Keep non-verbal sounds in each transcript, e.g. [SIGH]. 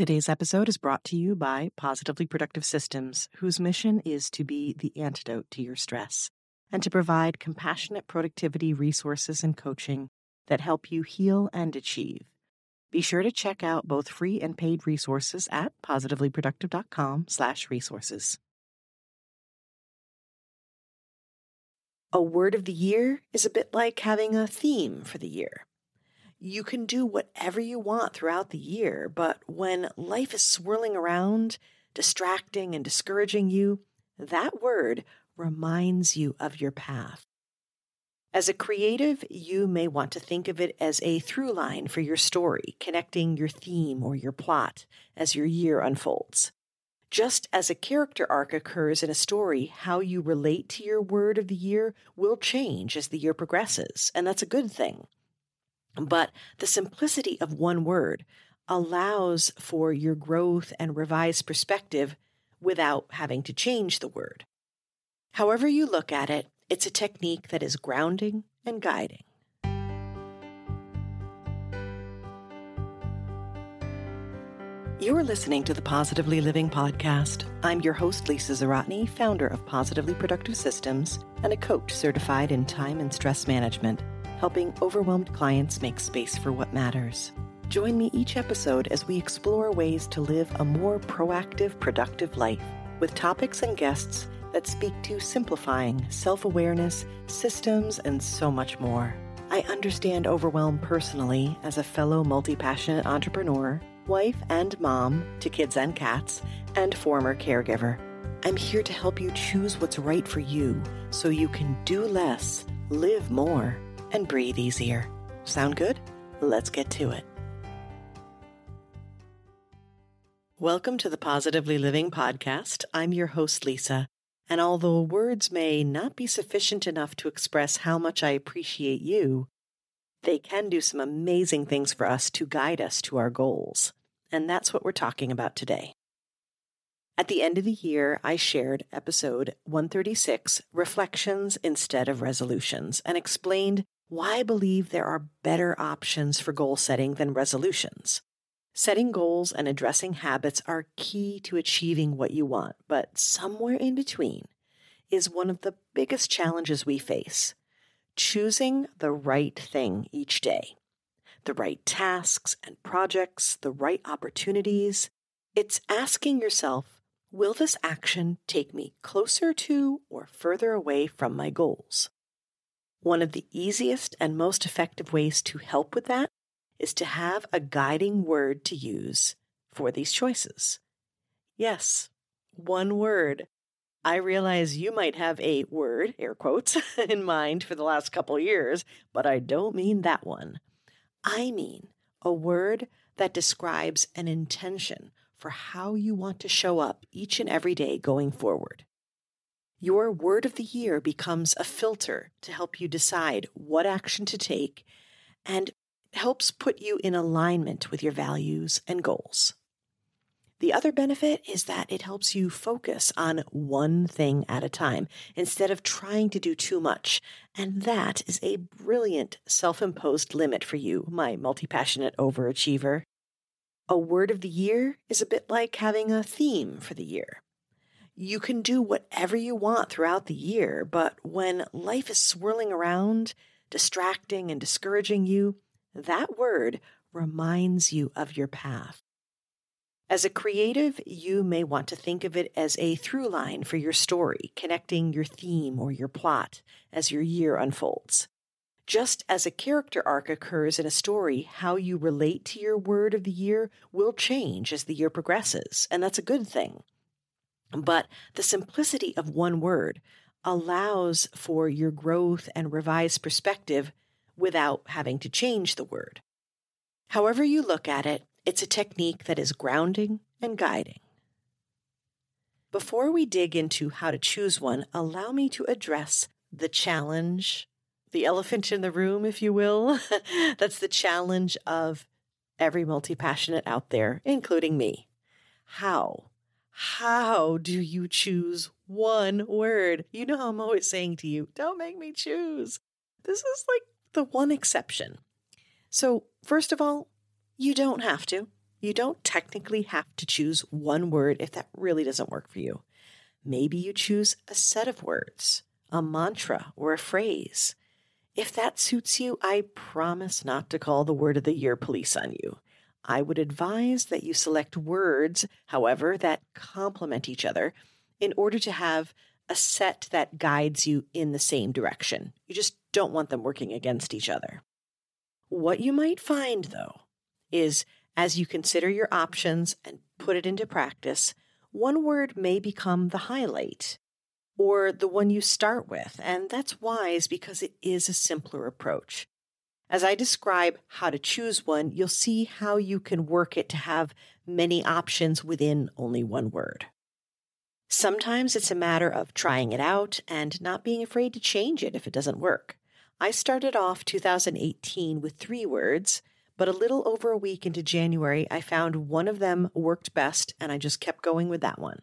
Today's episode is brought to you by Positively Productive Systems, whose mission is to be the antidote to your stress and to provide compassionate productivity resources and coaching that help you heal and achieve. Be sure to check out both free and paid resources at positivelyproductive.com/resources. A word of the year is a bit like having a theme for the year. You can do whatever you want throughout the year, but when life is swirling around, distracting and discouraging you, that word reminds you of your path. As a creative, you may want to think of it as a through line for your story, connecting your theme or your plot as your year unfolds. Just as a character arc occurs in a story, how you relate to your word of the year will change as the year progresses, and that's a good thing. But the simplicity of one word allows for your growth and revised perspective without having to change the word. However you look at it, it's a technique that is grounding and guiding. You're listening to the Positively Living Podcast. I'm your host, Lisa Zawrotny, founder of Positively Productive Systems and a coach certified in time and stress management, helping overwhelmed clients make space for what matters. Join me each episode as we explore ways to live a more proactive, productive life with topics and guests that speak to simplifying self awareness, systems, and so much more. I understand overwhelm personally as a fellow multi passionate entrepreneur, wife and mom to kids and cats, and former caregiver. I'm here to help you choose what's right for you so you can do less, live more, and breathe easier. Sound good? Let's get to it. Welcome to the Positively Living Podcast. I'm your host, Lisa. And although words may not be sufficient enough to express how much I appreciate you, they can do some amazing things for us to guide us to our goals. And that's what we're talking about today. At the end of the year, I shared episode 136, Reflections Instead of Resolutions, and explained why believe there are better options for goal setting than resolutions. Setting goals and addressing habits are key to achieving what you want, but somewhere in between is one of the biggest challenges we face choosing the right thing each day. The right tasks and projects, the right opportunities. It's asking yourself, will this action take me closer to or further away from my goals? One of the easiest and most effective ways to help with that is to have a guiding word to use for these choices. Yes, one word. I realize you might have a word, air quotes, [LAUGHS] in mind for the last couple years, but I don't mean that one. I mean a word that describes an intention for how you want to show up each and every day going forward. Your word of the year becomes a filter to help you decide what action to take and helps put you in alignment with your values and goals. The other benefit is that it helps you focus on one thing at a time instead of trying to do too much. And that is a brilliant self imposed limit for you, my multi passionate overachiever. A word of the year is a bit like having a theme for the year. You can do whatever you want throughout the year, but when life is swirling around, distracting and discouraging you, that word reminds you of your path. As a creative, you may want to think of it as a through line for your story, connecting your theme or your plot as your year unfolds. Just as a character arc occurs in a story, how you relate to your word of the year will change as the year progresses, and that's a good thing. But the simplicity of one word allows for your growth and revised perspective without having to change the word. However you look at it, it's a technique that is grounding and guiding. Before we dig into how to choose one, allow me to address the challenge, the elephant in the room, if you will. [LAUGHS] That's the challenge of every multi passionate out there, including me. How? How do you choose one word? You know, I'm always saying to you, don't make me choose. This is like the one exception. So, first of all, you don't have to. You don't technically have to choose one word if that really doesn't work for you. Maybe you choose a set of words, a mantra, or a phrase. If that suits you, I promise not to call the word of the year police on you. I would advise that you select words, however, that complement each other in order to have a set that guides you in the same direction. You just don't want them working against each other. What you might find, though, is as you consider your options and put it into practice, one word may become the highlight or the one you start with, and that's wise because it is a simpler approach. As I describe how to choose one, you'll see how you can work it to have many options within only one word. Sometimes it's a matter of trying it out and not being afraid to change it if it doesn't work. I started off 2018 with three words, but a little over a week into January, I found one of them worked best and I just kept going with that one.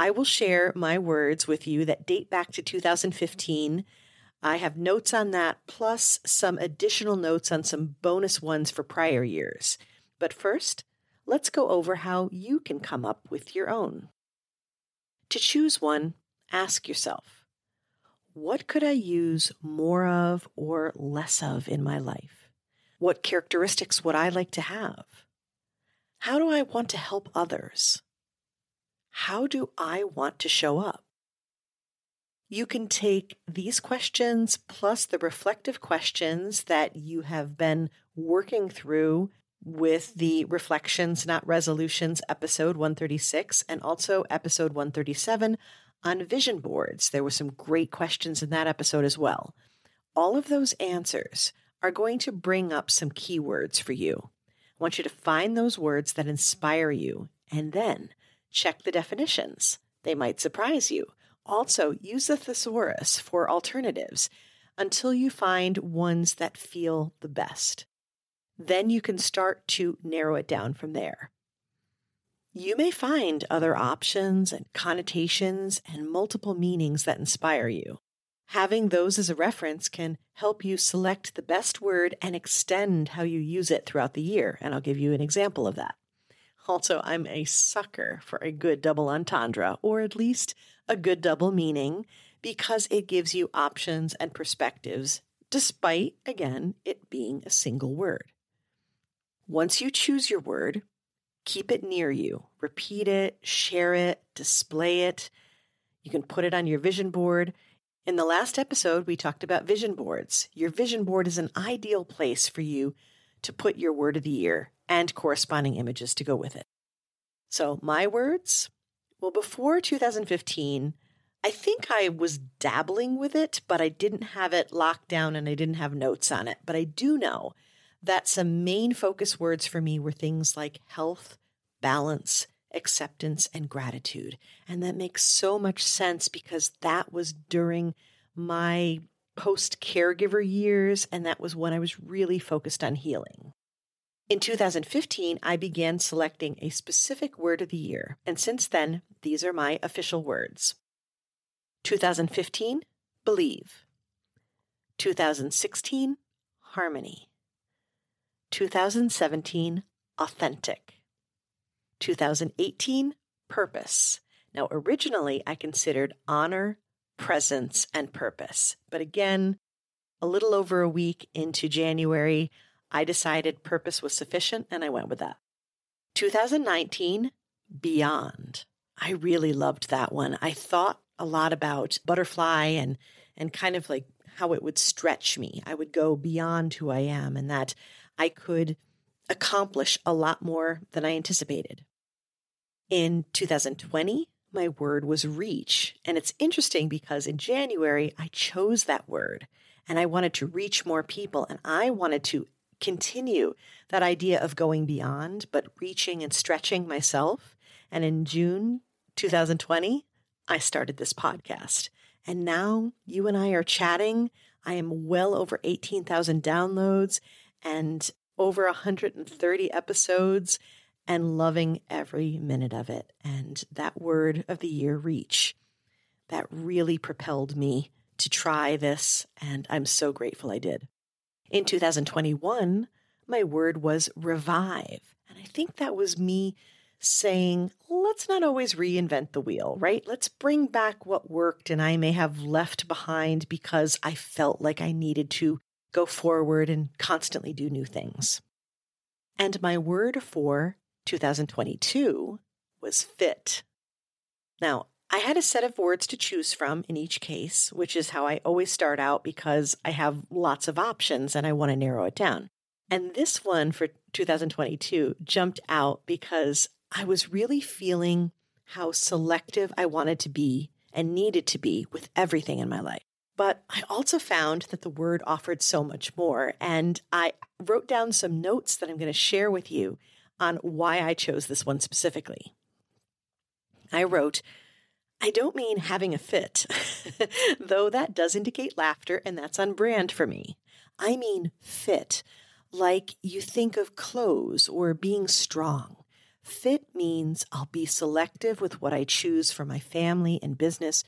I will share my words with you that date back to 2015. I have notes on that, plus some additional notes on some bonus ones for prior years. But first, let's go over how you can come up with your own. To choose one, ask yourself what could I use more of or less of in my life? What characteristics would I like to have? How do I want to help others? How do I want to show up? You can take these questions plus the reflective questions that you have been working through with the Reflections, Not Resolutions episode 136 and also episode 137 on vision boards. There were some great questions in that episode as well. All of those answers are going to bring up some keywords for you. I want you to find those words that inspire you and then check the definitions. They might surprise you. Also, use the thesaurus for alternatives until you find ones that feel the best. Then you can start to narrow it down from there. You may find other options and connotations and multiple meanings that inspire you. Having those as a reference can help you select the best word and extend how you use it throughout the year, and I'll give you an example of that. Also, I'm a sucker for a good double entendre, or at least a good double meaning, because it gives you options and perspectives, despite, again, it being a single word. Once you choose your word, keep it near you. Repeat it, share it, display it. You can put it on your vision board. In the last episode, we talked about vision boards. Your vision board is an ideal place for you to put your word of the year and corresponding images to go with it. So, my words? Well, before 2015, I think I was dabbling with it, but I didn't have it locked down and I didn't have notes on it. But I do know that some main focus words for me were things like health, balance, acceptance, and gratitude. And that makes so much sense because that was during my post caregiver years, and that was when I was really focused on healing. In 2015, I began selecting a specific word of the year, and since then, these are my official words 2015, believe. 2016, harmony. 2017, authentic. 2018, purpose. Now, originally I considered honor, presence, and purpose. But again, a little over a week into January, I decided purpose was sufficient and I went with that. 2019, beyond. I really loved that one. I thought a lot about butterfly and and kind of like how it would stretch me. I would go beyond who I am and that I could accomplish a lot more than I anticipated. In 2020, my word was reach. And it's interesting because in January, I chose that word and I wanted to reach more people and I wanted to continue that idea of going beyond, but reaching and stretching myself. And in June 2020, I started this podcast. And now you and I are chatting. I am well over 18,000 downloads and over 130 episodes and loving every minute of it. And that word of the year, reach, that really propelled me to try this. And I'm so grateful I did. In 2021, my word was revive. And I think that was me saying, let's not always reinvent the wheel, right? Let's bring back what worked and I may have left behind because I felt like I needed to go forward and constantly do new things. And my word for 2022 was fit. Now, I had a set of words to choose from in each case, which is how I always start out because I have lots of options and I want to narrow it down. And this one for 2022 jumped out because I was really feeling how selective I wanted to be and needed to be with everything in my life. But I also found that the word offered so much more. And I wrote down some notes that I'm going to share with you on why I chose this one specifically. I wrote, I don't mean having a fit, [LAUGHS] though that does indicate laughter and that's on brand for me. I mean fit, like you think of clothes or being strong. Fit means I'll be selective with what I choose for my family and business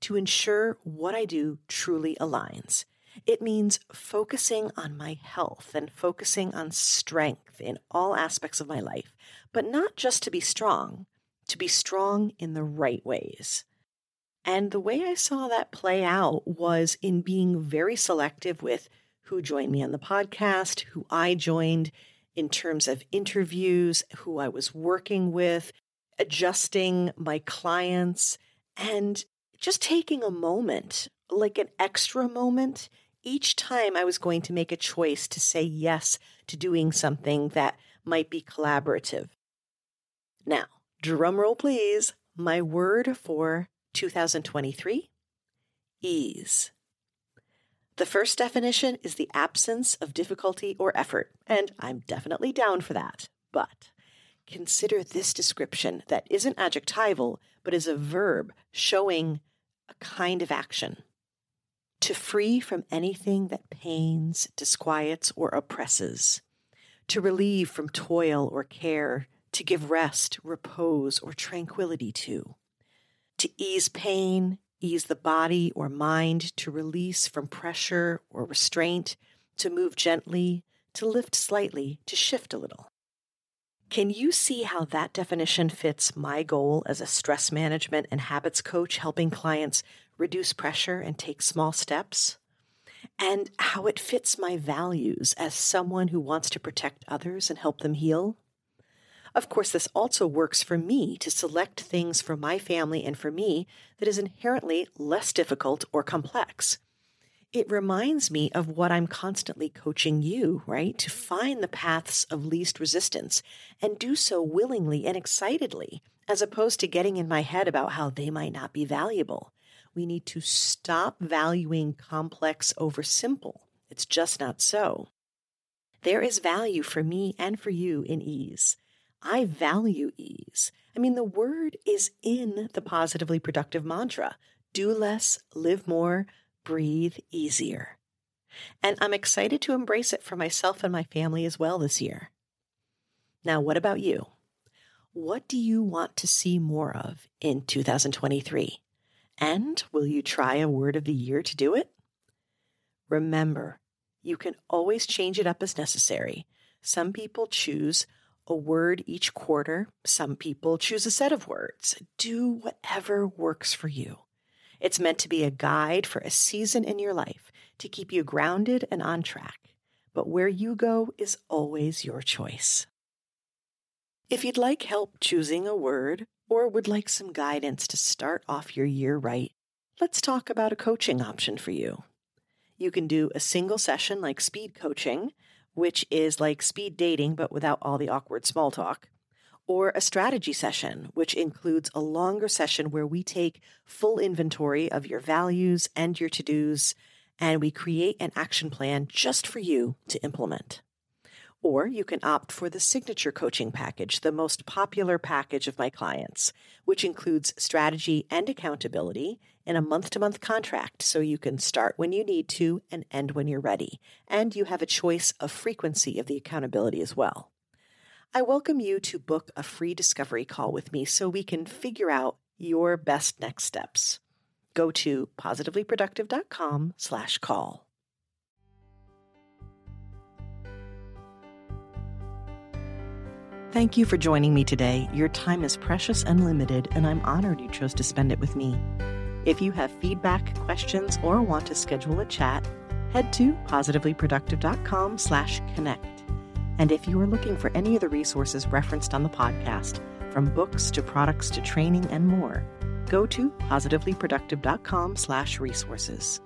to ensure what I do truly aligns. It means focusing on my health and focusing on strength in all aspects of my life, but not just to be strong, to be strong in the right ways. And the way I saw that play out was in being very selective with who joined me on the podcast, who I joined, in terms of interviews, who I was working with, adjusting my clients, and just taking a moment, like an extra moment, each time I was going to make a choice to say yes to doing something that might be collaborative. Now, drum roll please. My word for 2023 ease. The first definition is the absence of difficulty or effort, and I'm definitely down for that. But consider this description that isn't adjectival, but is a verb showing a kind of action. To free from anything that pains, disquiets, or oppresses. To relieve from toil or care. To give rest, repose, or tranquility to. To ease pain, ease the body or mind to release from pressure or restraint, to move gently, to lift slightly, to shift a little. Can you see how that definition fits my goal as a stress management and habits coach helping clients reduce pressure and take small steps? And how it fits my values as someone who wants to protect others and help them heal? Of course, this also works for me to select things for my family and for me that is inherently less difficult or complex. It reminds me of what I'm constantly coaching you, right? To find the paths of least resistance and do so willingly and excitedly, as opposed to getting in my head about how they might not be valuable. We need to stop valuing complex over simple. It's just not so. There is value for me and for you in ease. I value ease. I mean, the word is in the positively productive mantra do less, live more, breathe easier. And I'm excited to embrace it for myself and my family as well this year. Now, what about you? What do you want to see more of in 2023? And will you try a word of the year to do it? Remember, you can always change it up as necessary. Some people choose a word each quarter. Some people choose a set of words. Do whatever works for you. It's meant to be a guide for a season in your life to keep you grounded and on track. But where you go is always your choice. If you'd like help choosing a word or would like some guidance to start off your year right, let's talk about a coaching option for you. You can do a single session like speed coaching which is like speed dating but without all the awkward small talk, or a strategy session, which includes a longer session where we take full inventory of your values and your to dos, and we create an action plan just for you to implement. Or you can opt for the signature coaching package, the most popular package of my clients, which includes strategy and accountability in a month to month contract so you can start when you need to and end when you're ready. And you have a choice of frequency of the accountability as well. I welcome you to book a free discovery call with me so we can figure out your best next steps. Go to positivelyproductive.com slash call. Thank you for joining me today. Your time is precious and limited, and I'm honored you chose to spend it with me. If you have feedback, questions, or want to schedule a chat, head to positivelyproductive.com slash connect. And if you are looking for any of the resources referenced on the podcast, from books to products to training and more, go to positivelyproductive.com slash resources.